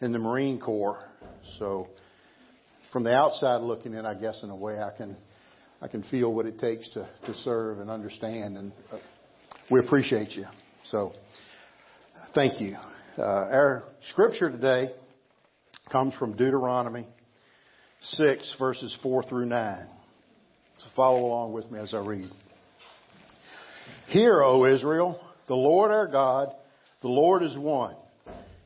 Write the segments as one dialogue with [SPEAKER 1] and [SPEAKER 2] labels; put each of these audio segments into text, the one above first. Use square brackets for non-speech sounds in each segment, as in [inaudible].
[SPEAKER 1] in the Marine Corps. So from the outside looking in, I guess in a way I can I can feel what it takes to, to serve and understand, and uh, we appreciate you. So thank you. Uh, our scripture today comes from Deuteronomy 6, verses 4 through 9. So follow along with me as I read. Hear, O Israel, the Lord our God, the Lord is one.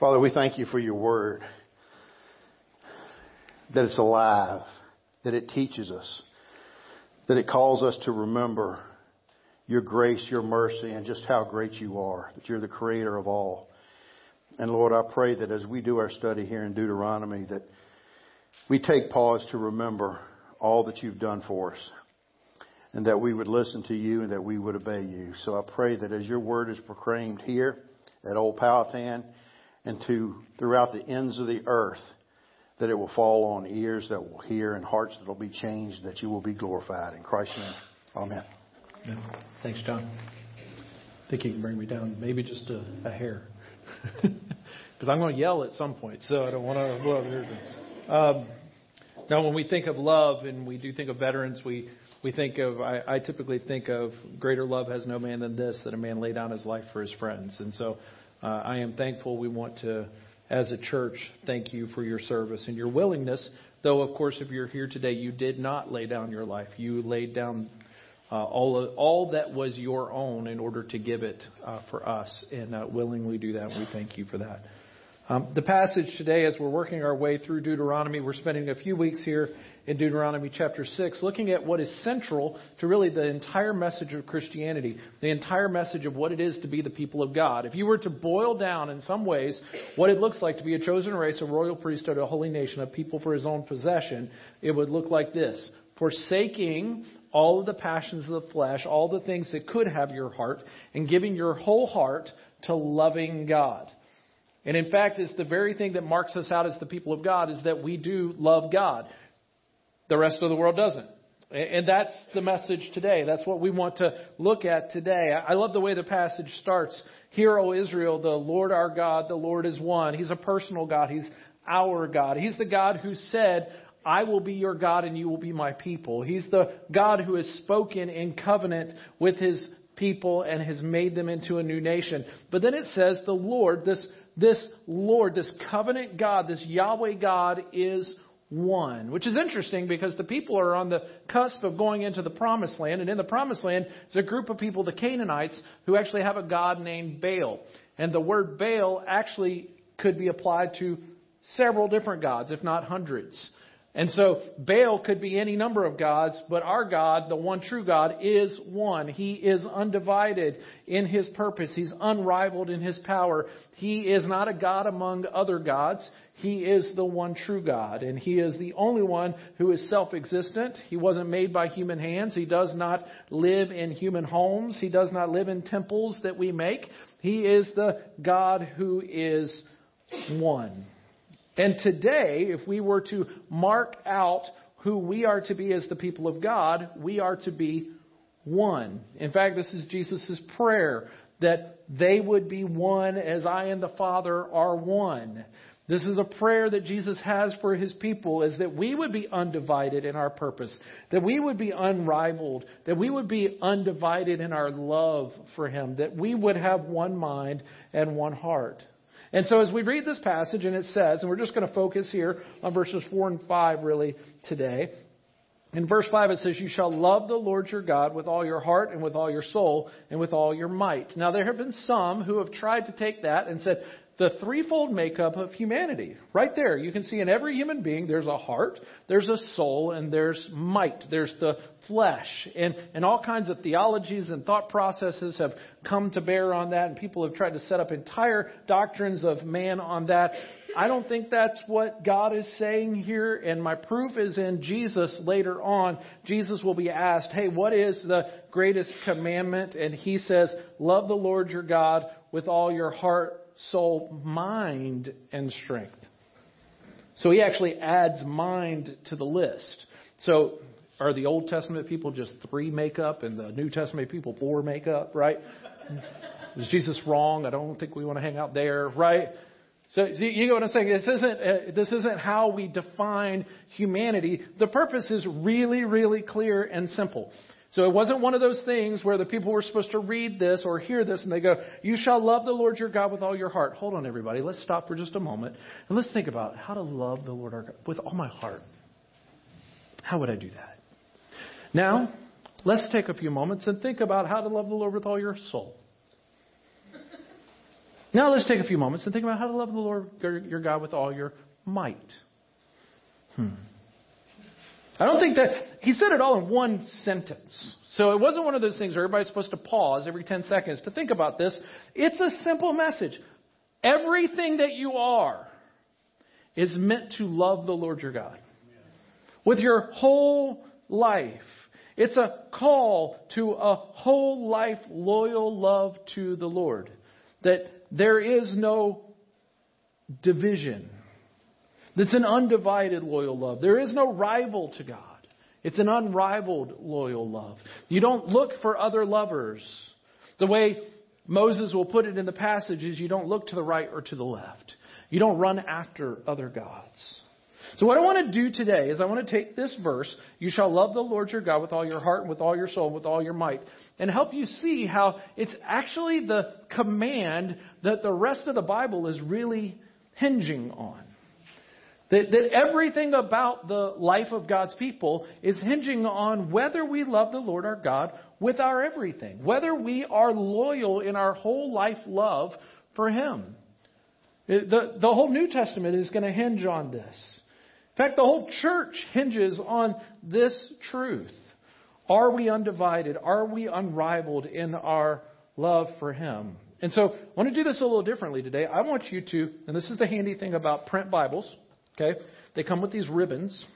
[SPEAKER 1] Father, we thank you for your word, that it's alive, that it teaches us, that it calls us to remember your grace, your mercy, and just how great you are, that you're the creator of all. And Lord, I pray that as we do our study here in Deuteronomy, that we take pause to remember all that you've done for us and that we would listen to you and that we would obey you. So I pray that as your word is proclaimed here at Old Powhatan and to throughout the ends of the earth, that it will fall on ears that will hear and hearts that will be changed, that you will be glorified. In Christ's name, amen.
[SPEAKER 2] Thanks, John. I think you can bring me down maybe just a, a hair. [laughs] Because I'm going to yell at some point, so I don't want to blow here. Um, now, when we think of love and we do think of veterans, we we think of I, I typically think of greater love has no man than this that a man lay down his life for his friends. And so uh, I am thankful we want to as a church thank you for your service and your willingness though of course if you're here today you did not lay down your life. You laid down uh, all of, all that was your own in order to give it uh, for us and uh, willingly do that. We thank you for that um, the passage today, as we're working our way through Deuteronomy, we're spending a few weeks here in Deuteronomy chapter 6, looking at what is central to really the entire message of Christianity, the entire message of what it is to be the people of God. If you were to boil down in some ways what it looks like to be a chosen race, a royal priesthood, a holy nation, a people for his own possession, it would look like this. Forsaking all of the passions of the flesh, all the things that could have your heart, and giving your whole heart to loving God. And in fact, it's the very thing that marks us out as the people of God is that we do love God. The rest of the world doesn't. And that's the message today. That's what we want to look at today. I love the way the passage starts. Hear, O Israel, the Lord our God, the Lord is one. He's a personal God. He's our God. He's the God who said, I will be your God and you will be my people. He's the God who has spoken in covenant with his people and has made them into a new nation. But then it says the Lord, this this Lord, this covenant God, this Yahweh God is one, which is interesting because the people are on the cusp of going into the promised land. And in the promised land is a group of people, the Canaanites, who actually have a God named Baal. And the word Baal actually could be applied to several different gods, if not hundreds. And so Baal could be any number of gods, but our God, the one true God, is one. He is undivided in his purpose. He's unrivaled in his power. He is not a God among other gods. He is the one true God, and He is the only one who is self existent. He wasn't made by human hands. He does not live in human homes. He does not live in temples that we make. He is the God who is one. And today, if we were to mark out who we are to be as the people of God, we are to be one. In fact, this is Jesus' prayer that they would be one as I and the Father are one. This is a prayer that Jesus has for his people is that we would be undivided in our purpose, that we would be unrivaled, that we would be undivided in our love for him, that we would have one mind and one heart. And so as we read this passage, and it says, and we're just going to focus here on verses 4 and 5 really today. In verse 5 it says, You shall love the Lord your God with all your heart and with all your soul and with all your might. Now there have been some who have tried to take that and said, the threefold makeup of humanity. Right there, you can see in every human being there's a heart, there's a soul, and there's might. There's the flesh. And, and all kinds of theologies and thought processes have come to bear on that, and people have tried to set up entire doctrines of man on that. I don't think that's what God is saying here, and my proof is in Jesus later on. Jesus will be asked, Hey, what is the greatest commandment? And he says, Love the Lord your God with all your heart, soul, mind, and strength. So he actually adds mind to the list. So are the Old Testament people just three makeup and the New Testament people four makeup, right? [laughs] Was Jesus wrong? I don't think we want to hang out there, right? So you know what I'm saying? This isn't uh, this isn't how we define humanity. The purpose is really, really clear and simple. So it wasn't one of those things where the people were supposed to read this or hear this and they go, You shall love the Lord your God with all your heart. Hold on, everybody. Let's stop for just a moment and let's think about how to love the Lord our God with all my heart. How would I do that? Now, let's take a few moments and think about how to love the Lord with all your soul. Now let's take a few moments and think about how to love the Lord your God with all your might. Hmm. I don't think that he said it all in one sentence. So it wasn't one of those things where everybody's supposed to pause every 10 seconds to think about this. It's a simple message. Everything that you are is meant to love the Lord your God with your whole life. It's a call to a whole life loyal love to the Lord. That there is no division it's an undivided loyal love. There is no rival to God. It's an unrivaled loyal love. You don't look for other lovers. The way Moses will put it in the passage is you don't look to the right or to the left. You don't run after other gods. So what I want to do today is I want to take this verse, you shall love the Lord your God with all your heart and with all your soul and with all your might, and help you see how it's actually the command that the rest of the Bible is really hinging on. That, that everything about the life of God's people is hinging on whether we love the Lord our God with our everything, whether we are loyal in our whole life love for Him. The, the whole New Testament is going to hinge on this. In fact, the whole church hinges on this truth. Are we undivided? Are we unrivaled in our love for Him? And so I want to do this a little differently today. I want you to, and this is the handy thing about print Bibles. Okay? They come with these ribbons.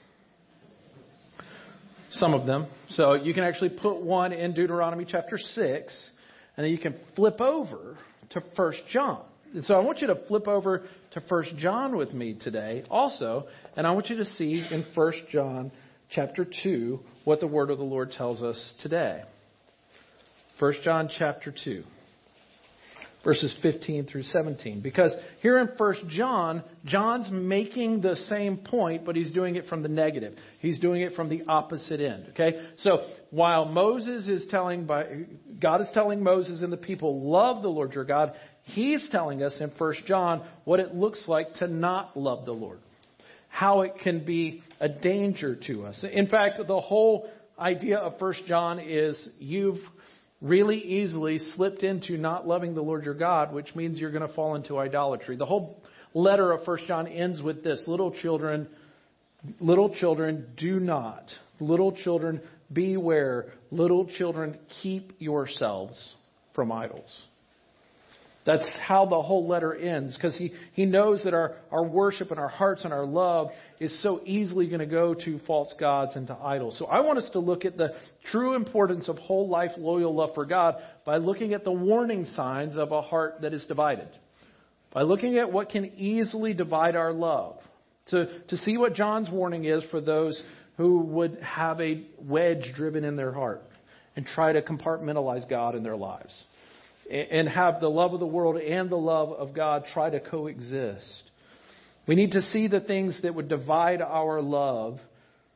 [SPEAKER 2] Some of them. So you can actually put one in Deuteronomy chapter 6, and then you can flip over to 1 John. And so I want you to flip over to 1 John with me today also, and I want you to see in 1 John chapter 2 what the word of the Lord tells us today. 1 John chapter 2 verses 15 through 17. Because here in 1 John, John's making the same point, but he's doing it from the negative. He's doing it from the opposite end. Okay? So while Moses is telling by God is telling Moses and the people, love the Lord your God, he's telling us in 1 John what it looks like to not love the Lord. How it can be a danger to us. In fact, the whole idea of 1 John is you've really easily slipped into not loving the Lord your God, which means you're going to fall into idolatry. The whole letter of 1 John ends with this little children, little children, do not. Little children, beware. Little children, keep yourselves from idols. That's how the whole letter ends because he, he knows that our, our worship and our hearts and our love is so easily going to go to false gods and to idols. So I want us to look at the true importance of whole life loyal love for God by looking at the warning signs of a heart that is divided. By looking at what can easily divide our love. To, to see what John's warning is for those who would have a wedge driven in their heart and try to compartmentalize God in their lives and have the love of the world and the love of God try to coexist. We need to see the things that would divide our love.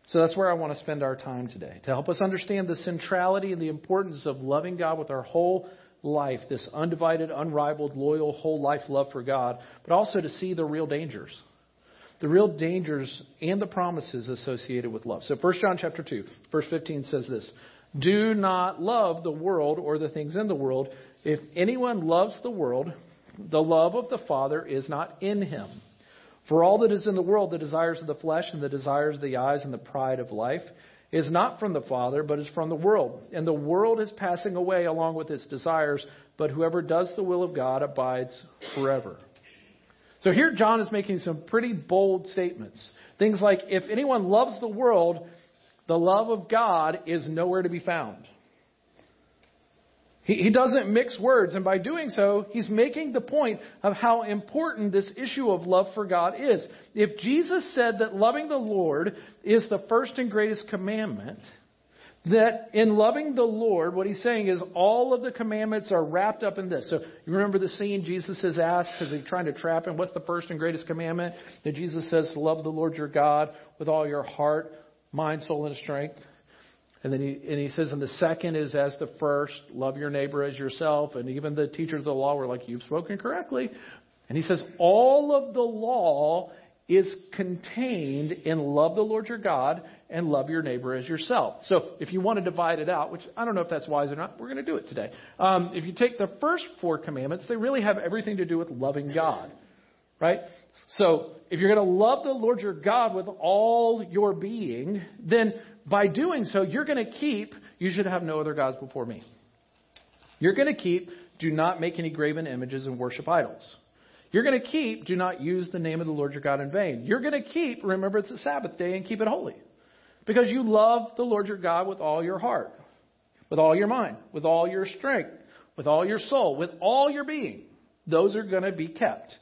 [SPEAKER 2] So that's where I want to spend our time today, to help us understand the centrality and the importance of loving God with our whole life, this undivided, unrivaled, loyal, whole life love for God, but also to see the real dangers. The real dangers and the promises associated with love. So 1 John chapter 2, verse 15 says this Do not love the world or the things in the world. If anyone loves the world, the love of the Father is not in him. For all that is in the world, the desires of the flesh and the desires of the eyes and the pride of life, is not from the Father, but is from the world. And the world is passing away along with its desires, but whoever does the will of God abides forever. So here John is making some pretty bold statements. Things like, if anyone loves the world, the love of God is nowhere to be found. He, he doesn't mix words, and by doing so, he's making the point of how important this issue of love for God is. If Jesus said that loving the Lord is the first and greatest commandment, that in loving the Lord, what he's saying is all of the commandments are wrapped up in this. So you remember the scene Jesus is asked because he's trying to trap him, what's the first and greatest commandment? That Jesus says love the Lord your God with all your heart, mind, soul, and strength. And then he, and he says, and the second is as the first, love your neighbor as yourself. And even the teachers of the law were like, you've spoken correctly. And he says, all of the law is contained in love the Lord your God and love your neighbor as yourself. So if you want to divide it out, which I don't know if that's wise or not, we're going to do it today. Um, if you take the first four commandments, they really have everything to do with loving God, right? So if you're going to love the Lord your God with all your being, then by doing so, you're going to keep, you should have no other gods before me. You're going to keep, do not make any graven images and worship idols. You're going to keep, do not use the name of the Lord your God in vain. You're going to keep, remember it's a Sabbath day and keep it holy. Because you love the Lord your God with all your heart, with all your mind, with all your strength, with all your soul, with all your being. Those are going to be kept.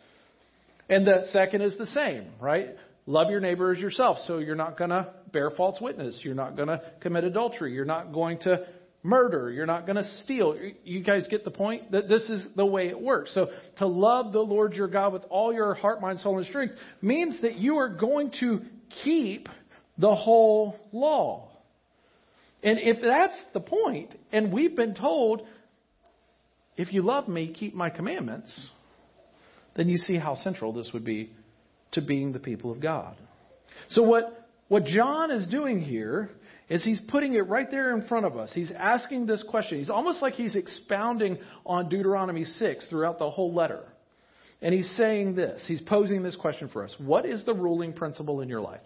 [SPEAKER 2] And the second is the same, right? Love your neighbor as yourself. So you're not going to bear false witness. You're not going to commit adultery. You're not going to murder. You're not going to steal. You guys get the point? That this is the way it works. So to love the Lord your God with all your heart, mind, soul, and strength means that you are going to keep the whole law. And if that's the point, and we've been told, if you love me, keep my commandments, then you see how central this would be to being the people of God. So what, what John is doing here is he's putting it right there in front of us. He's asking this question. He's almost like he's expounding on Deuteronomy 6 throughout the whole letter. And he's saying this. He's posing this question for us. What is the ruling principle in your life?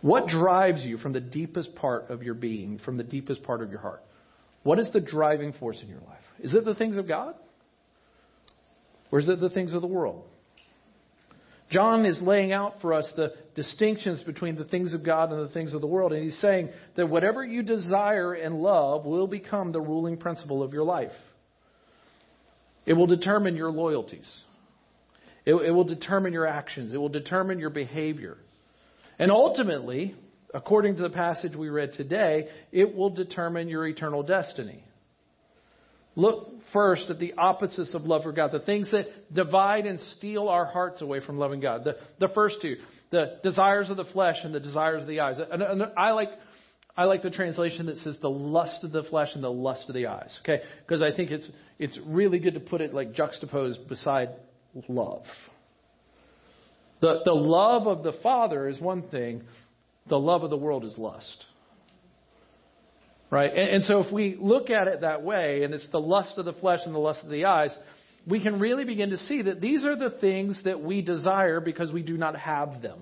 [SPEAKER 2] What drives you from the deepest part of your being, from the deepest part of your heart? What is the driving force in your life? Is it the things of God? Or is it the things of the world? John is laying out for us the distinctions between the things of God and the things of the world. And he's saying that whatever you desire and love will become the ruling principle of your life. It will determine your loyalties, it, it will determine your actions, it will determine your behavior. And ultimately, according to the passage we read today, it will determine your eternal destiny. Look first at the opposites of love for God, the things that divide and steal our hearts away from loving God. The, the first two, the desires of the flesh and the desires of the eyes. And, and I like. I like the translation that says the lust of the flesh and the lust of the eyes. Okay, because I think it's it's really good to put it like juxtaposed beside love. The the love of the Father is one thing. The love of the world is lust. Right? And, and so if we look at it that way, and it's the lust of the flesh and the lust of the eyes, we can really begin to see that these are the things that we desire because we do not have them.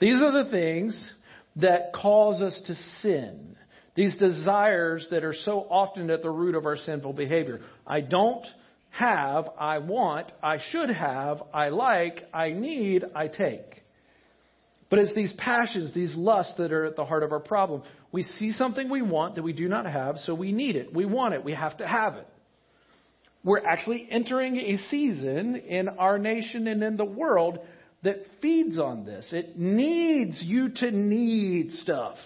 [SPEAKER 2] These are the things that cause us to sin. These desires that are so often at the root of our sinful behavior. I don't have, I want, I should have, I like, I need, I take. But it's these passions, these lusts that are at the heart of our problem. We see something we want that we do not have, so we need it. We want it. We have to have it. We're actually entering a season in our nation and in the world that feeds on this. It needs you to need stuff.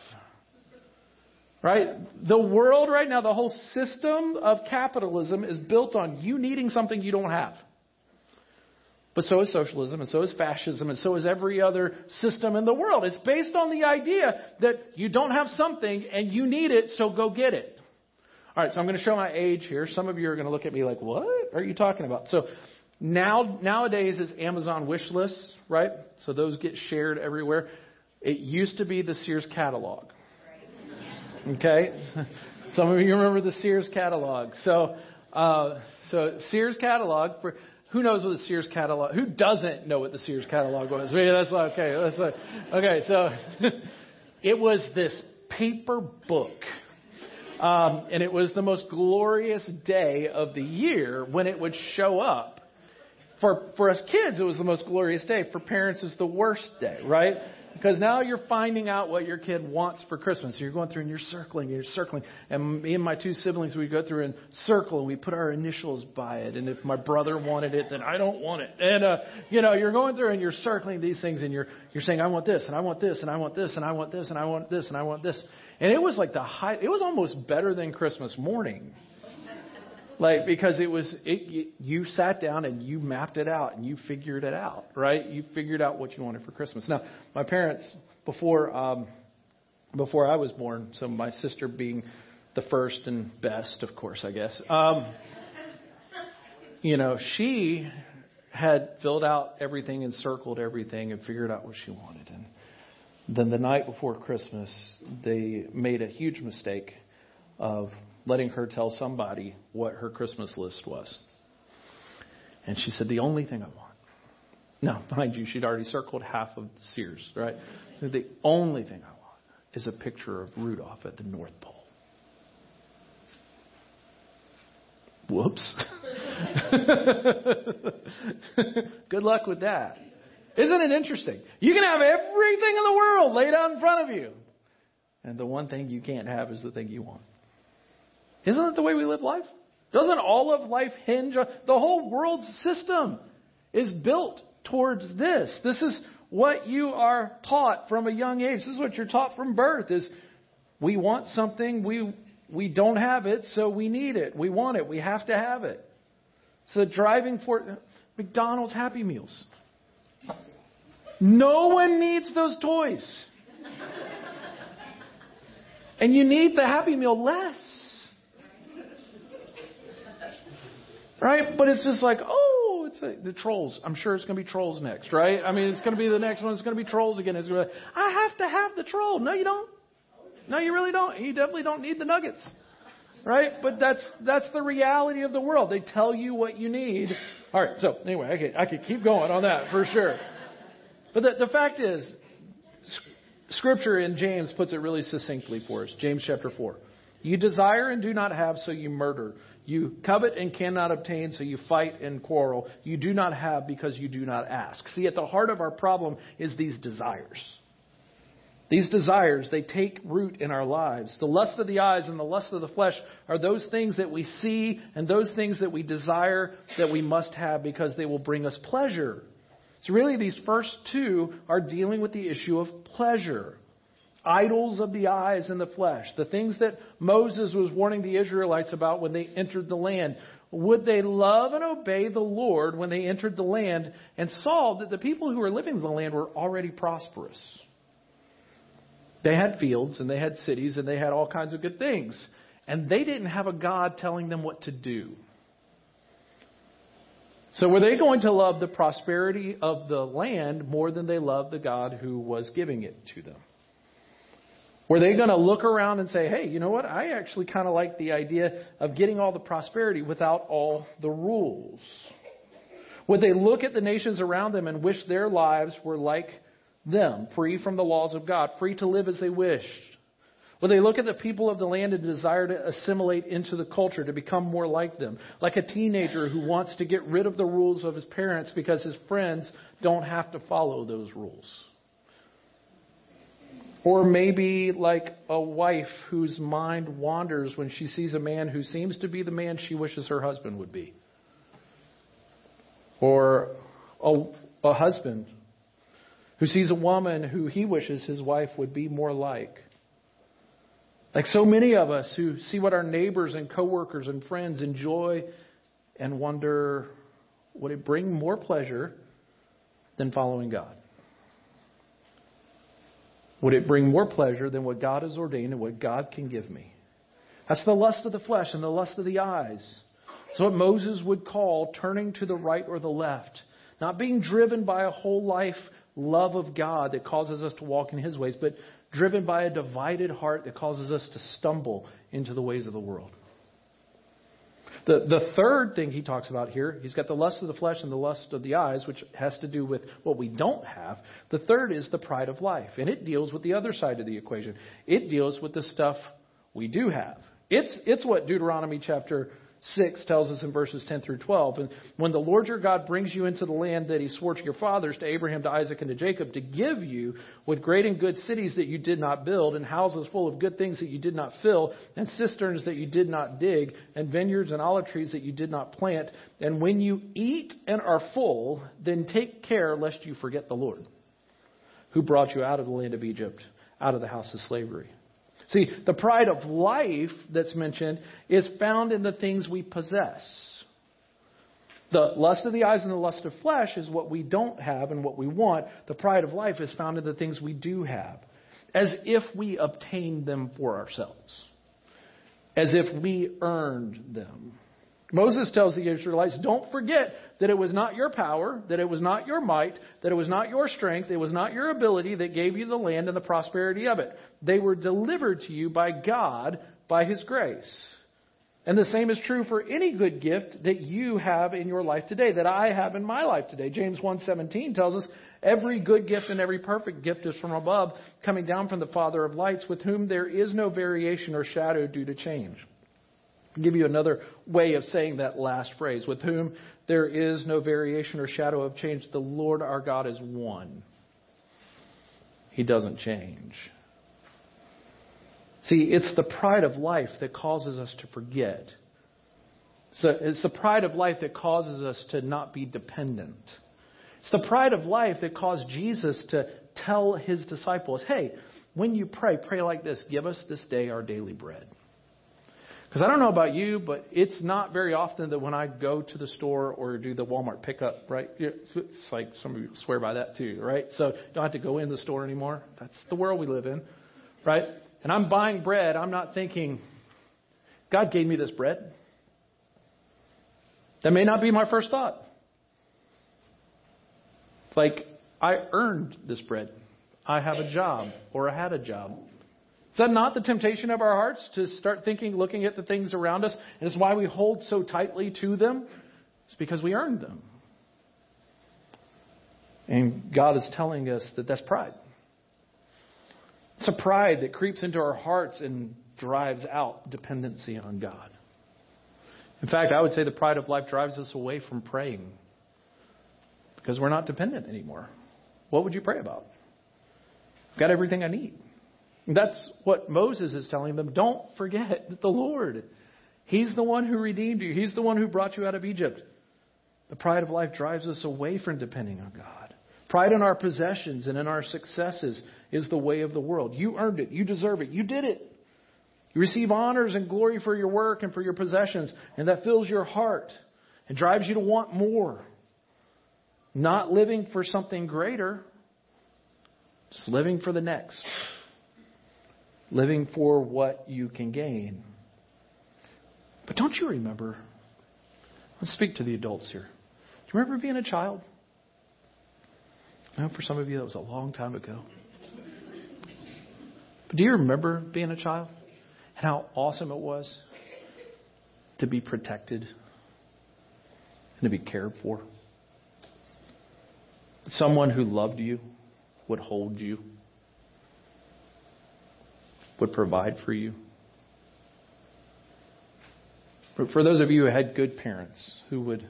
[SPEAKER 2] Right? The world right now, the whole system of capitalism is built on you needing something you don't have. But so is socialism, and so is fascism, and so is every other system in the world. It's based on the idea that you don't have something and you need it, so go get it. All right, so I'm going to show my age here. Some of you are going to look at me like, what are you talking about? So now nowadays is Amazon wish lists, right? So those get shared everywhere. It used to be the Sears catalog. Okay? [laughs] Some of you remember the Sears catalog. So uh, So Sears catalog for who knows what the Sears catalog? Who doesn't know what the Sears catalog was? Maybe that's okay. That's like, okay. So [laughs] it was this paper book. Um, and it was the most glorious day of the year when it would show up. For, for us kids, it was the most glorious day. For parents, it's the worst day, right? Because now you're finding out what your kid wants for Christmas. So you're going through and you're circling, you're circling. And me and my two siblings, we go through and circle and we put our initials by it. And if my brother wanted it, then I don't want it. And, uh, you know, you're going through and you're circling these things and you're, you're saying, I want this and I want this and I want this and I want this and I want this and I want this. And it was like the high, it was almost better than Christmas morning. Like, because it was, it, you sat down and you mapped it out and you figured it out, right? You figured out what you wanted for Christmas. Now, my parents, before, um, before I was born, so my sister being the first and best, of course, I guess, um, you know, she had filled out everything and circled everything and figured out what she wanted. And then the night before Christmas, they made a huge mistake of letting her tell somebody what her Christmas list was. And she said, The only thing I want. Now, [laughs] mind you, she'd already circled half of Sears, right? The only thing I want is a picture of Rudolph at the North Pole. Whoops. [laughs] Good luck with that. Isn't it interesting? You can have everything in the world laid out in front of you. And the one thing you can't have is the thing you want. Isn't that the way we live life? Doesn't all of life hinge on the whole world's system is built towards this. This is what you are taught from a young age. This is what you're taught from birth is we want something, we we don't have it, so we need it. We want it. We have to have it. So driving for McDonald's Happy Meals. No one needs those toys. And you need the Happy Meal less. Right? But it's just like, oh, it's a, the trolls. I'm sure it's going to be trolls next, right? I mean, it's going to be the next one. It's going to be trolls again. It's going to be, I have to have the troll. No, you don't. No, you really don't. You definitely don't need the nuggets. Right? But that's that's the reality of the world. They tell you what you need. All right. So anyway, I could I could keep going on that for sure. But the, the fact is, Scripture in James puts it really succinctly for us. James chapter four. You desire and do not have, so you murder. You covet and cannot obtain, so you fight and quarrel. You do not have because you do not ask. See, at the heart of our problem is these desires. These desires, they take root in our lives. The lust of the eyes and the lust of the flesh are those things that we see and those things that we desire that we must have because they will bring us pleasure. So, really, these first two are dealing with the issue of pleasure idols of the eyes and the flesh, the things that Moses was warning the Israelites about when they entered the land. Would they love and obey the Lord when they entered the land and saw that the people who were living in the land were already prosperous? They had fields and they had cities and they had all kinds of good things. And they didn't have a God telling them what to do. So were they going to love the prosperity of the land more than they loved the God who was giving it to them? Were they going to look around and say, hey, you know what? I actually kind of like the idea of getting all the prosperity without all the rules? Would they look at the nations around them and wish their lives were like them, free from the laws of God, free to live as they wished? Would they look at the people of the land and desire to assimilate into the culture, to become more like them? Like a teenager who wants to get rid of the rules of his parents because his friends don't have to follow those rules. Or maybe like a wife whose mind wanders when she sees a man who seems to be the man she wishes her husband would be. Or a, a husband who sees a woman who he wishes his wife would be more like. Like so many of us who see what our neighbors and coworkers and friends enjoy and wonder would it bring more pleasure than following God? Would it bring more pleasure than what God has ordained and what God can give me? That's the lust of the flesh and the lust of the eyes. It's what Moses would call turning to the right or the left. Not being driven by a whole life love of God that causes us to walk in His ways, but driven by a divided heart that causes us to stumble into the ways of the world. The, the third thing he talks about here, he's got the lust of the flesh and the lust of the eyes, which has to do with what we don't have. The third is the pride of life, and it deals with the other side of the equation. It deals with the stuff we do have. It's, it's what Deuteronomy chapter 6 tells us in verses 10 through 12. And when the Lord your God brings you into the land that he swore to your fathers, to Abraham, to Isaac, and to Jacob, to give you with great and good cities that you did not build, and houses full of good things that you did not fill, and cisterns that you did not dig, and vineyards and olive trees that you did not plant, and when you eat and are full, then take care lest you forget the Lord, who brought you out of the land of Egypt, out of the house of slavery. See, the pride of life that's mentioned is found in the things we possess. The lust of the eyes and the lust of flesh is what we don't have and what we want. The pride of life is found in the things we do have, as if we obtained them for ourselves, as if we earned them. Moses tells the Israelites, don't forget that it was not your power, that it was not your might, that it was not your strength, it was not your ability that gave you the land and the prosperity of it. They were delivered to you by God by His grace. And the same is true for any good gift that you have in your life today, that I have in my life today. James 1:17 tells us, "Every good gift and every perfect gift is from above, coming down from the Father of lights, with whom there is no variation or shadow due to change." Give you another way of saying that last phrase, with whom there is no variation or shadow of change. The Lord our God is one. He doesn't change. See, it's the pride of life that causes us to forget. So it's the pride of life that causes us to not be dependent. It's the pride of life that caused Jesus to tell his disciples, hey, when you pray, pray like this Give us this day our daily bread. Because I don't know about you, but it's not very often that when I go to the store or do the Walmart pickup, right? It's like some of you swear by that too, right? So don't have to go in the store anymore. That's the world we live in, right? And I'm buying bread. I'm not thinking, God gave me this bread. That may not be my first thought. Like, I earned this bread. I have a job, or I had a job. Is that not the temptation of our hearts to start thinking, looking at the things around us? And it's why we hold so tightly to them. It's because we earned them. And God is telling us that that's pride. It's a pride that creeps into our hearts and drives out dependency on God. In fact, I would say the pride of life drives us away from praying because we're not dependent anymore. What would you pray about? I've got everything I need. That's what Moses is telling them. Don't forget the Lord. He's the one who redeemed you, He's the one who brought you out of Egypt. The pride of life drives us away from depending on God. Pride in our possessions and in our successes is the way of the world. You earned it. You deserve it. You did it. You receive honors and glory for your work and for your possessions, and that fills your heart and drives you to want more. Not living for something greater, just living for the next living for what you can gain. But don't you remember? Let's speak to the adults here. Do you remember being a child? I know for some of you that was a long time ago. But do you remember being a child and how awesome it was to be protected and to be cared for? Someone who loved you would hold you would provide for you. For those of you who had good parents who would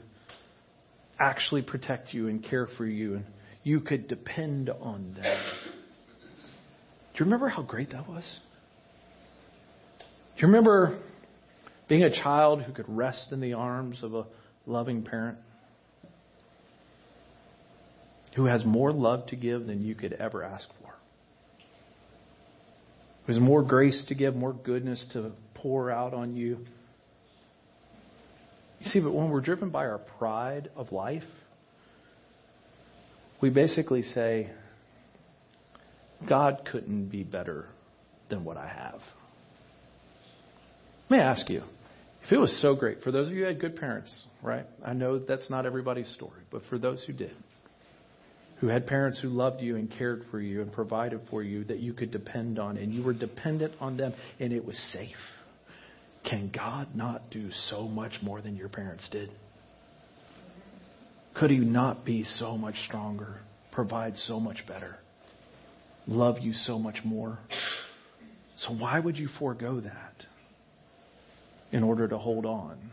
[SPEAKER 2] actually protect you and care for you, and you could depend on them. Do you remember how great that was? Do you remember being a child who could rest in the arms of a loving parent? Who has more love to give than you could ever ask for? There's more grace to give, more goodness to pour out on you. You see, but when we're driven by our pride of life, we basically say, God couldn't be better than what I have. Let me ask you, if it was so great, for those of you who had good parents, right? I know that's not everybody's story, but for those who did, who had parents who loved you and cared for you and provided for you that you could depend on, and you were dependent on them, and it was safe. can God not do so much more than your parents did? Could He not be so much stronger, provide so much better, love you so much more? So, why would you forego that in order to hold on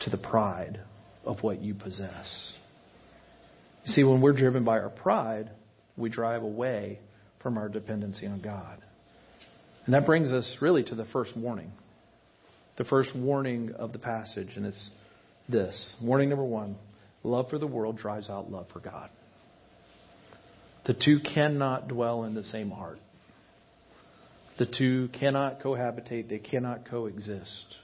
[SPEAKER 2] to the pride of what you possess? You see, when we're driven by our pride, we drive away from our dependency on God. And that brings us really to the first warning. The first warning of the passage, and it's this. Warning number one love for the world drives out love for God. The two cannot dwell in the same heart. The two cannot cohabitate, they cannot coexist.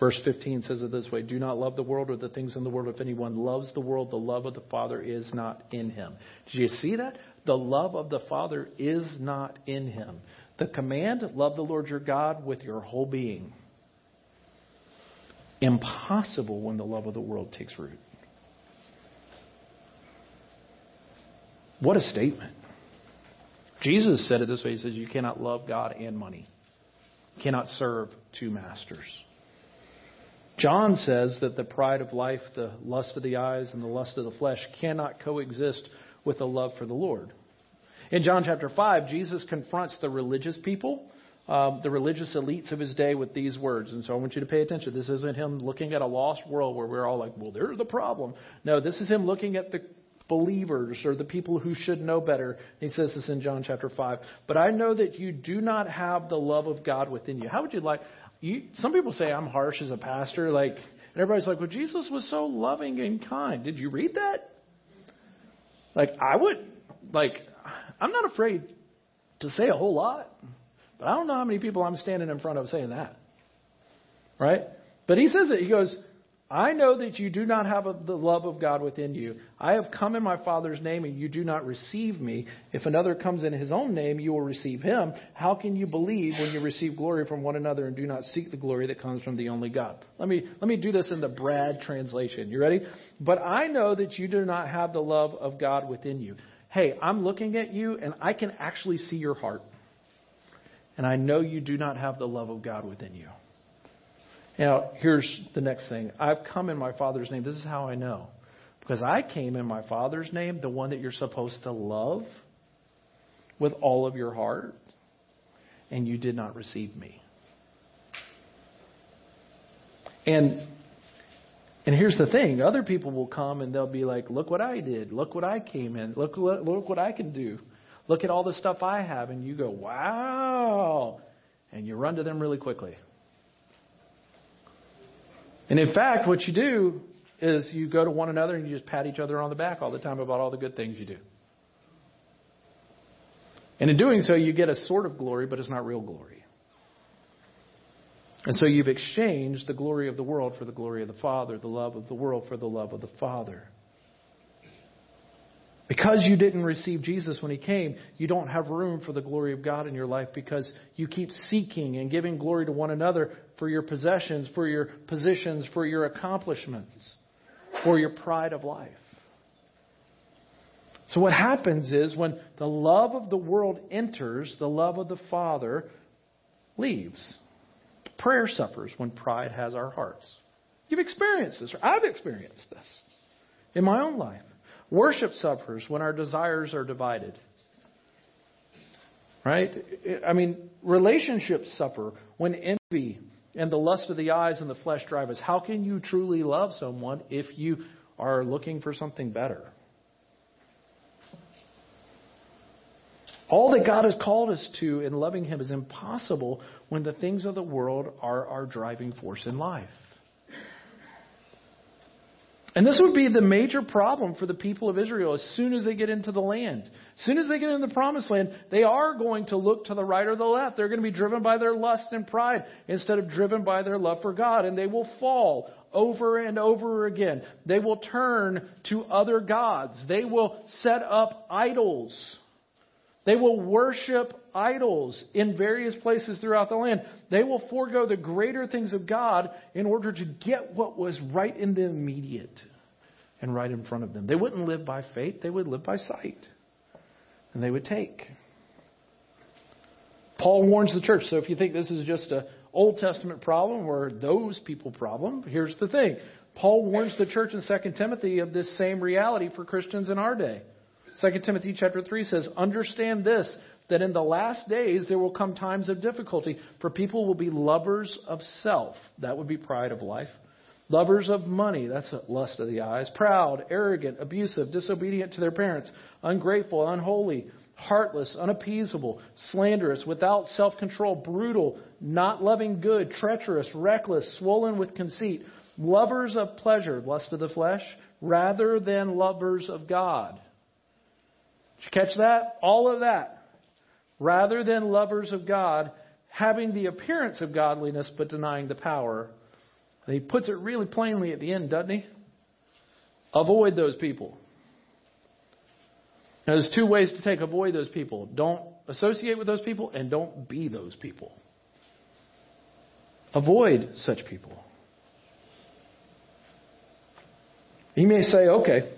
[SPEAKER 2] Verse 15 says it this way Do not love the world or the things in the world. If anyone loves the world, the love of the Father is not in him. Did you see that? The love of the Father is not in him. The command, love the Lord your God with your whole being. Impossible when the love of the world takes root. What a statement. Jesus said it this way He says, You cannot love God and money, you cannot serve two masters. John says that the pride of life, the lust of the eyes, and the lust of the flesh cannot coexist with a love for the Lord. In John chapter 5, Jesus confronts the religious people, um, the religious elites of his day, with these words. And so I want you to pay attention. This isn't him looking at a lost world where we're all like, well, there's the problem. No, this is him looking at the believers or the people who should know better. He says this in John chapter 5. But I know that you do not have the love of God within you. How would you like? You, some people say I'm harsh as a pastor. Like, and everybody's like, well, Jesus was so loving and kind. Did you read that? Like, I would, like, I'm not afraid to say a whole lot, but I don't know how many people I'm standing in front of saying that. Right? But he says it. He goes, I know that you do not have the love of God within you. I have come in my Father's name, and you do not receive me. If another comes in his own name, you will receive him. How can you believe when you receive glory from one another and do not seek the glory that comes from the only God? Let me, let me do this in the Brad translation. You ready? But I know that you do not have the love of God within you hey, I'm looking at you and I can actually see your heart. And I know you do not have the love of God within you. Now, here's the next thing. I've come in my Father's name. This is how I know. Because I came in my Father's name, the one that you're supposed to love with all of your heart, and you did not receive me. And and here's the thing other people will come and they'll be like, look what I did. Look what I came in. Look, look, look what I can do. Look at all the stuff I have. And you go, wow. And you run to them really quickly. And in fact, what you do is you go to one another and you just pat each other on the back all the time about all the good things you do. And in doing so, you get a sort of glory, but it's not real glory. And so you've exchanged the glory of the world for the glory of the Father, the love of the world for the love of the Father. Because you didn't receive Jesus when he came, you don't have room for the glory of God in your life because you keep seeking and giving glory to one another for your possessions, for your positions, for your accomplishments, for your pride of life. So what happens is when the love of the world enters, the love of the Father leaves. Prayer suffers when pride has our hearts. You've experienced this. Or I've experienced this in my own life. Worship suffers when our desires are divided. Right? I mean, relationships suffer when envy and the lust of the eyes and the flesh drive us. How can you truly love someone if you are looking for something better? All that God has called us to in loving Him is impossible when the things of the world are our driving force in life. And this would be the major problem for the people of Israel as soon as they get into the land. As soon as they get into the promised land, they are going to look to the right or the left. They're going to be driven by their lust and pride instead of driven by their love for God. And they will fall over and over again. They will turn to other gods. They will set up idols. They will worship idols in various places throughout the land. They will forego the greater things of God in order to get what was right in the immediate and right in front of them. They wouldn't live by faith, they would live by sight. And they would take. Paul warns the church. So if you think this is just a Old Testament problem or those people problem, here's the thing. Paul warns the church in 2 Timothy of this same reality for Christians in our day. 2 Timothy chapter 3 says, Understand this, that in the last days there will come times of difficulty, for people will be lovers of self. That would be pride of life. Lovers of money, that's lust of the eyes. Proud, arrogant, abusive, disobedient to their parents, ungrateful, unholy, heartless, unappeasable, slanderous, without self control, brutal, not loving good, treacherous, reckless, swollen with conceit, lovers of pleasure, lust of the flesh, rather than lovers of God. Did you catch that? All of that. Rather than lovers of God, having the appearance of godliness but denying the power. And he puts it really plainly at the end, doesn't he? Avoid those people. Now, there's two ways to take avoid those people. Don't associate with those people and don't be those people. Avoid such people. You may say, okay,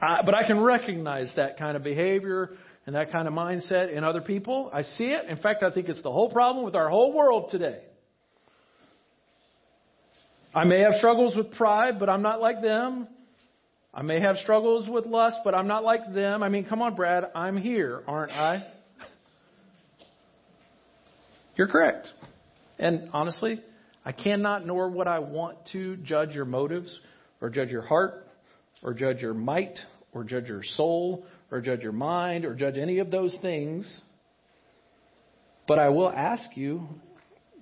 [SPEAKER 2] but I can recognize that kind of behavior and that kind of mindset in other people. I see it. In fact, I think it's the whole problem with our whole world today. I may have struggles with pride, but I'm not like them. I may have struggles with lust, but I'm not like them. I mean, come on, Brad, I'm here, aren't I? You're correct. And honestly, I cannot nor would I want to judge your motives or judge your heart or judge your might or judge your soul or judge your mind or judge any of those things. But I will ask you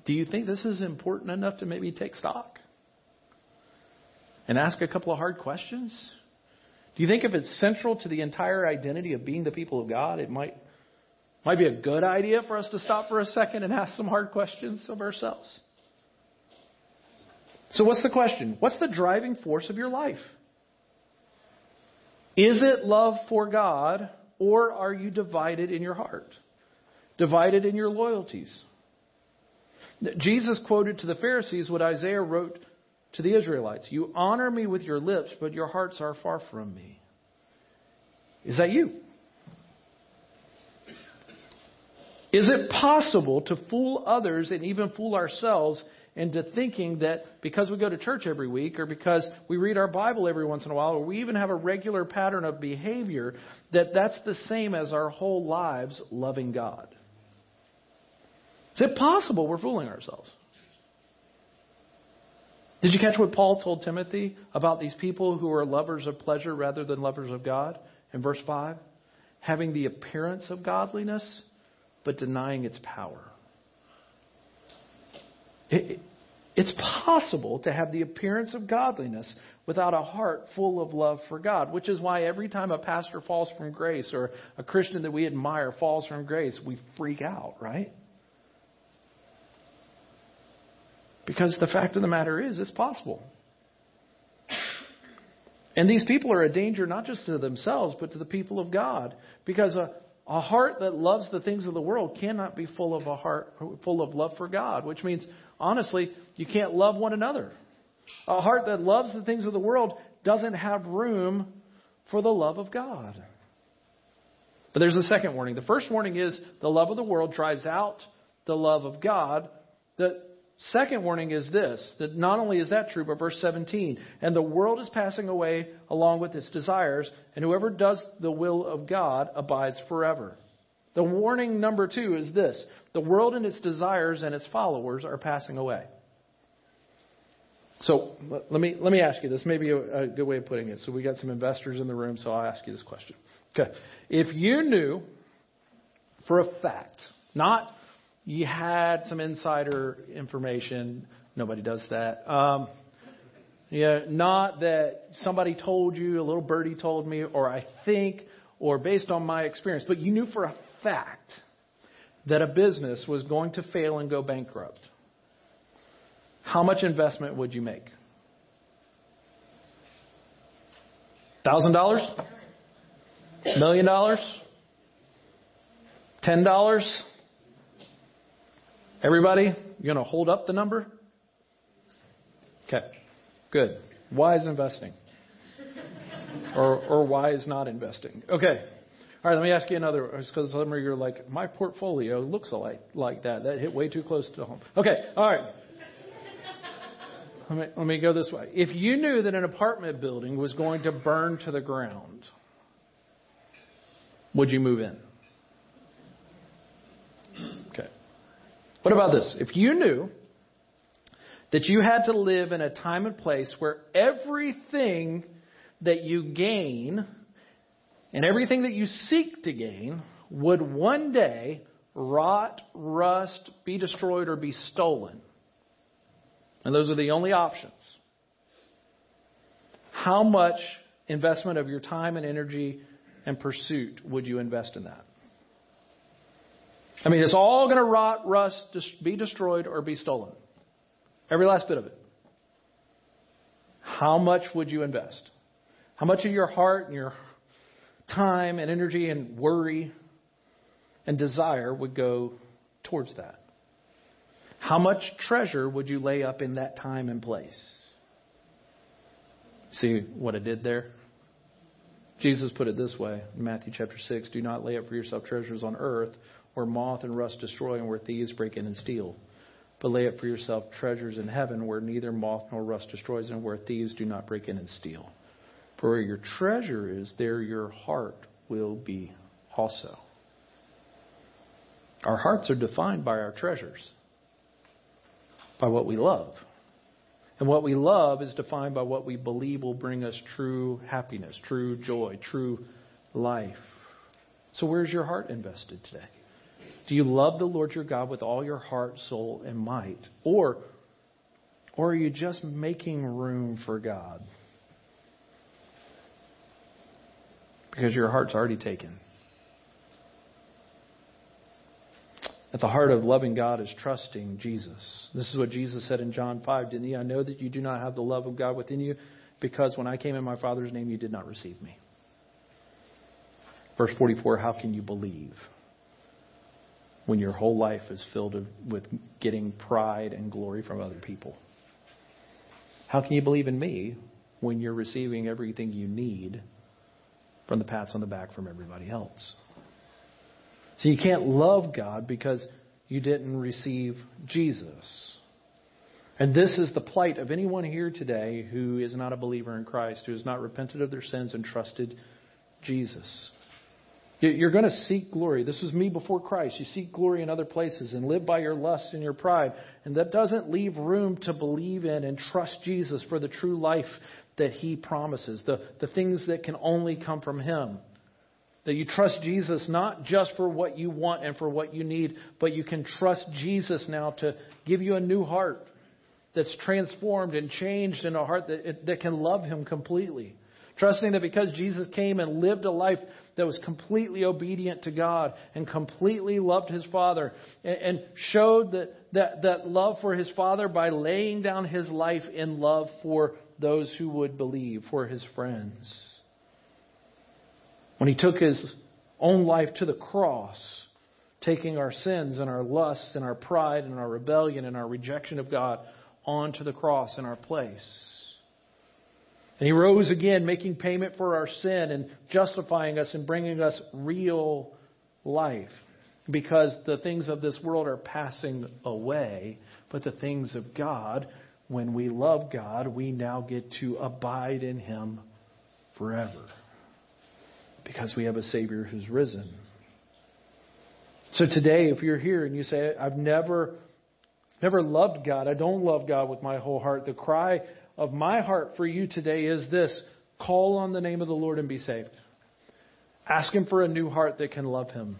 [SPEAKER 2] do you think this is important enough to maybe take stock? And ask a couple of hard questions? Do you think if it's central to the entire identity of being the people of God, it might, might be a good idea for us to stop for a second and ask some hard questions of ourselves? So, what's the question? What's the driving force of your life? Is it love for God, or are you divided in your heart? Divided in your loyalties? Jesus quoted to the Pharisees what Isaiah wrote to the Israelites You honor me with your lips, but your hearts are far from me. Is that you? Is it possible to fool others and even fool ourselves into thinking that because we go to church every week or because we read our Bible every once in a while or we even have a regular pattern of behavior that that's the same as our whole lives loving God? Is it possible we're fooling ourselves? Did you catch what Paul told Timothy about these people who are lovers of pleasure rather than lovers of God in verse 5? Having the appearance of godliness, but denying its power. It, it's possible to have the appearance of godliness without a heart full of love for God, which is why every time a pastor falls from grace or a Christian that we admire falls from grace, we freak out, right? Because the fact of the matter is, it's possible. And these people are a danger not just to themselves, but to the people of God. Because a, a heart that loves the things of the world cannot be full of a heart full of love for God, which means honestly, you can't love one another. A heart that loves the things of the world doesn't have room for the love of God. But there's a second warning. The first warning is the love of the world drives out the love of God. The second warning is this that not only is that true, but verse 17, and the world is passing away along with its desires, and whoever does the will of God abides forever. The warning number two is this the world and its desires and its followers are passing away. So let me, let me ask you this. Maybe a, a good way of putting it. So we got some investors in the room, so I'll ask you this question. Okay. If you knew for a fact, not you had some insider information, nobody does that. Um, yeah, not that somebody told you, a little birdie told me, or I think, or based on my experience, but you knew for a fact that a business was going to fail and go bankrupt, how much investment would you make? Thousand dollars? Million dollars? Ten dollars? Everybody, you going to hold up the number? Okay, good. Why is investing. [laughs] or, or why is not investing. Okay. All right, let me ask you another, because some of you are like, my portfolio looks like, like that. That hit way too close to home. Okay, all right. Let me, let me go this way. If you knew that an apartment building was going to burn to the ground, would you move in? Okay. What about this? If you knew that you had to live in a time and place where everything that you gain and everything that you seek to gain would one day rot, rust, be destroyed, or be stolen. And those are the only options. How much investment of your time and energy and pursuit would you invest in that? I mean, it's all going to rot, rust, be destroyed, or be stolen. Every last bit of it. How much would you invest? How much of your heart and your time and energy and worry and desire would go towards that? How much treasure would you lay up in that time and place? See what I did there? Jesus put it this way in Matthew chapter 6 Do not lay up for yourself treasures on earth where moth and rust destroy and where thieves break in and steal. But lay up for yourself treasures in heaven where neither moth nor rust destroys and where thieves do not break in and steal. For where your treasure is, there your heart will be also. Our hearts are defined by our treasures, by what we love. And what we love is defined by what we believe will bring us true happiness, true joy, true life. So, where's your heart invested today? Do you love the Lord your God with all your heart, soul, and might? Or, or are you just making room for God? Because your heart's already taken. At the heart of loving God is trusting Jesus. This is what Jesus said in John 5, didn't he? I know that you do not have the love of God within you because when I came in my Father's name, you did not receive me. Verse 44, how can you believe? When your whole life is filled with getting pride and glory from other people? How can you believe in me when you're receiving everything you need from the pats on the back from everybody else? So you can't love God because you didn't receive Jesus. And this is the plight of anyone here today who is not a believer in Christ, who has not repented of their sins and trusted Jesus. You're going to seek glory. This was me before Christ. You seek glory in other places and live by your lust and your pride. And that doesn't leave room to believe in and trust Jesus for the true life that He promises, the, the things that can only come from Him. That you trust Jesus not just for what you want and for what you need, but you can trust Jesus now to give you a new heart that's transformed and changed in a heart that, that can love Him completely. Trusting that because Jesus came and lived a life that was completely obedient to God and completely loved his Father and, showed that, that, that love for his Father by laying down his life in love for those who would believe, for his friends. When he took his own life to the cross, taking our sins and our lusts and our pride and our rebellion and our rejection of God onto the cross in our place. And he rose again, making payment for our sin and justifying us and bringing us real life. Because the things of this world are passing away, but the things of God, when we love God, we now get to abide in Him forever. Because we have a Savior who's risen. So today, if you're here and you say, I've never, never loved God, I don't love God with my whole heart, the cry of my heart for you today is this call on the name of the Lord and be saved. Ask Him for a new heart that can love Him.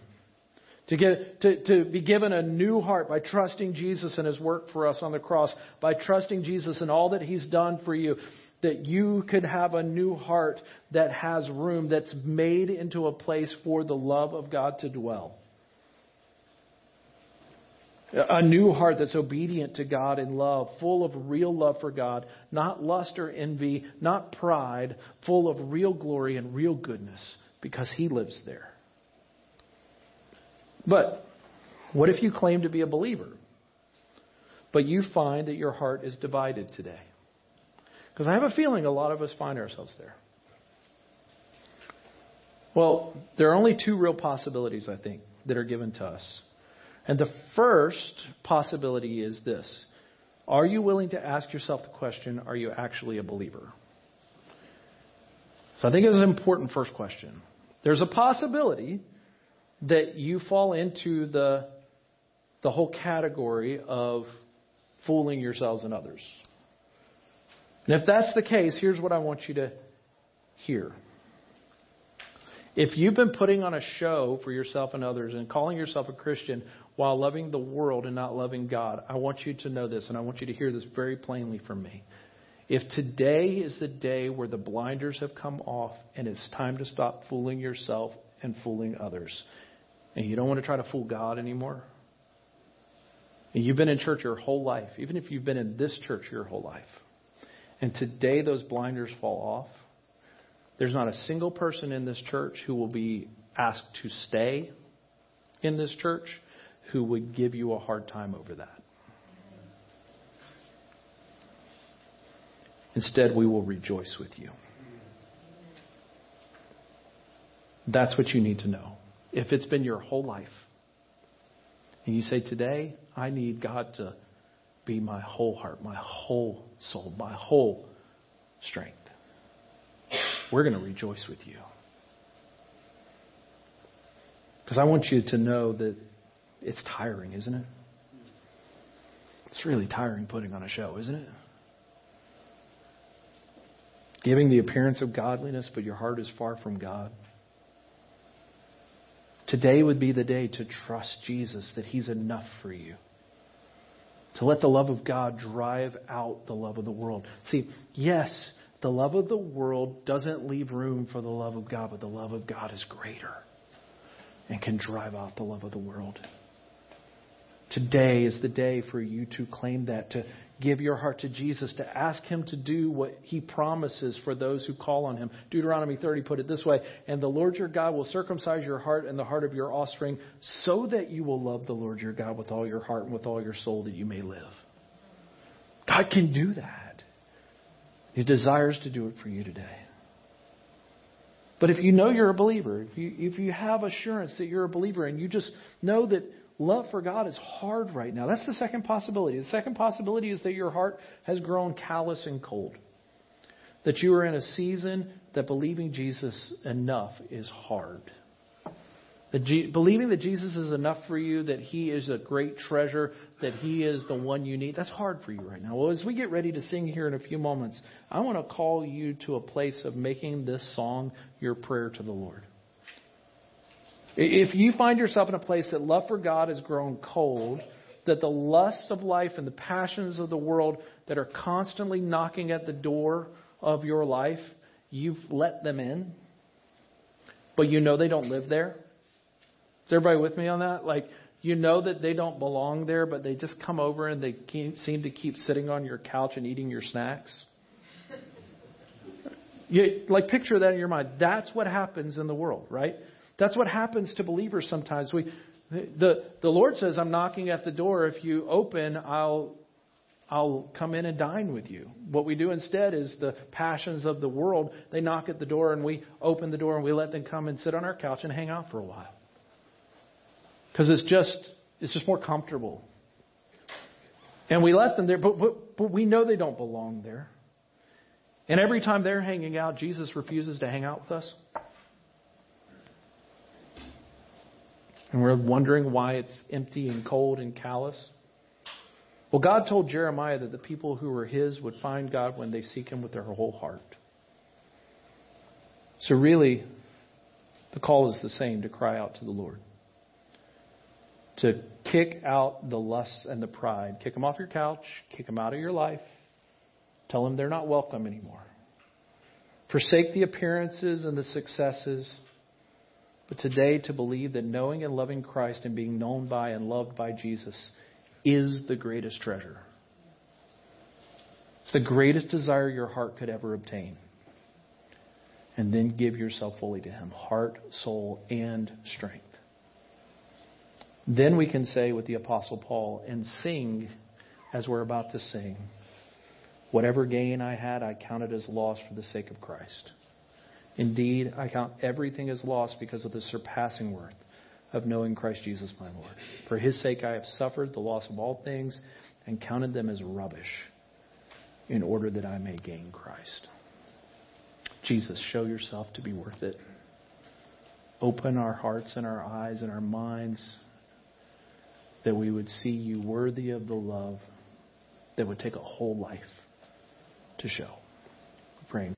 [SPEAKER 2] To, get, to, to be given a new heart by trusting Jesus and His work for us on the cross, by trusting Jesus and all that He's done for you, that you could have a new heart that has room, that's made into a place for the love of God to dwell. A new heart that's obedient to God in love, full of real love for God, not lust or envy, not pride, full of real glory and real goodness because He lives there. But what if you claim to be a believer, but you find that your heart is divided today? Because I have a feeling a lot of us find ourselves there. Well, there are only two real possibilities, I think, that are given to us. And the first possibility is this Are you willing to ask yourself the question, Are you actually a believer? So I think it's an important first question. There's a possibility that you fall into the, the whole category of fooling yourselves and others. And if that's the case, here's what I want you to hear. If you've been putting on a show for yourself and others and calling yourself a Christian while loving the world and not loving God, I want you to know this, and I want you to hear this very plainly from me. If today is the day where the blinders have come off and it's time to stop fooling yourself and fooling others, and you don't want to try to fool God anymore, and you've been in church your whole life, even if you've been in this church your whole life, and today those blinders fall off, there's not a single person in this church who will be asked to stay in this church who would give you a hard time over that. Instead, we will rejoice with you. That's what you need to know. If it's been your whole life, and you say, Today, I need God to be my whole heart, my whole soul, my whole strength. We're going to rejoice with you. Because I want you to know that it's tiring, isn't it? It's really tiring putting on a show, isn't it? Giving the appearance of godliness, but your heart is far from God. Today would be the day to trust Jesus that He's enough for you to let the love of God drive out the love of the world. See, yes, the love of the world doesn't leave room for the love of God, but the love of God is greater and can drive out the love of the world. Today is the day for you to claim that, to give your heart to Jesus, to ask Him to do what He promises for those who call on Him. Deuteronomy 30 put it this way And the Lord your God will circumcise your heart and the heart of your offspring, so that you will love the Lord your God with all your heart and with all your soul, that you may live. God can do that. He desires to do it for you today. But if you know you're a believer, if you, if you have assurance that you're a believer and you just know that love for God is hard right now. That's the second possibility. The second possibility is that your heart has grown callous and cold. That you are in a season that believing Jesus enough is hard. That G- believing that Jesus is enough for you, that He is a great treasure, that He is the one you need, that's hard for you right now. Well, as we get ready to sing here in a few moments, I want to call you to a place of making this song your prayer to the Lord. If you find yourself in a place that love for God has grown cold, that the lusts of life and the passions of the world that are constantly knocking at the door of your life, you've let them in, but you know they don't live there. Is everybody with me on that? Like, you know that they don't belong there, but they just come over and they seem to keep sitting on your couch and eating your snacks. [laughs] You, like, picture that in your mind. That's what happens in the world, right? That's what happens to believers sometimes. We, the, the Lord says, I'm knocking at the door. If you open, I'll, I'll come in and dine with you. What we do instead is the passions of the world, they knock at the door and we open the door and we let them come and sit on our couch and hang out for a while. Because it's just, it's just more comfortable. And we let them there, but, but, but we know they don't belong there. And every time they're hanging out, Jesus refuses to hang out with us. And we're wondering why it's empty and cold and callous. Well, God told Jeremiah that the people who were His would find God when they seek Him with their whole heart. So, really, the call is the same to cry out to the Lord. To kick out the lusts and the pride. Kick them off your couch, kick them out of your life. Tell them they're not welcome anymore. Forsake the appearances and the successes but today, to believe that knowing and loving Christ and being known by and loved by Jesus is the greatest treasure. It's the greatest desire your heart could ever obtain. And then give yourself fully to Him heart, soul, and strength. Then we can say with the Apostle Paul and sing as we're about to sing Whatever gain I had, I counted as loss for the sake of Christ. Indeed, I count everything as loss because of the surpassing worth of knowing Christ Jesus my Lord. For his sake I have suffered the loss of all things and counted them as rubbish in order that I may gain Christ. Jesus, show yourself to be worth it. Open our hearts and our eyes and our minds that we would see you worthy of the love that would take a whole life to show. Praying.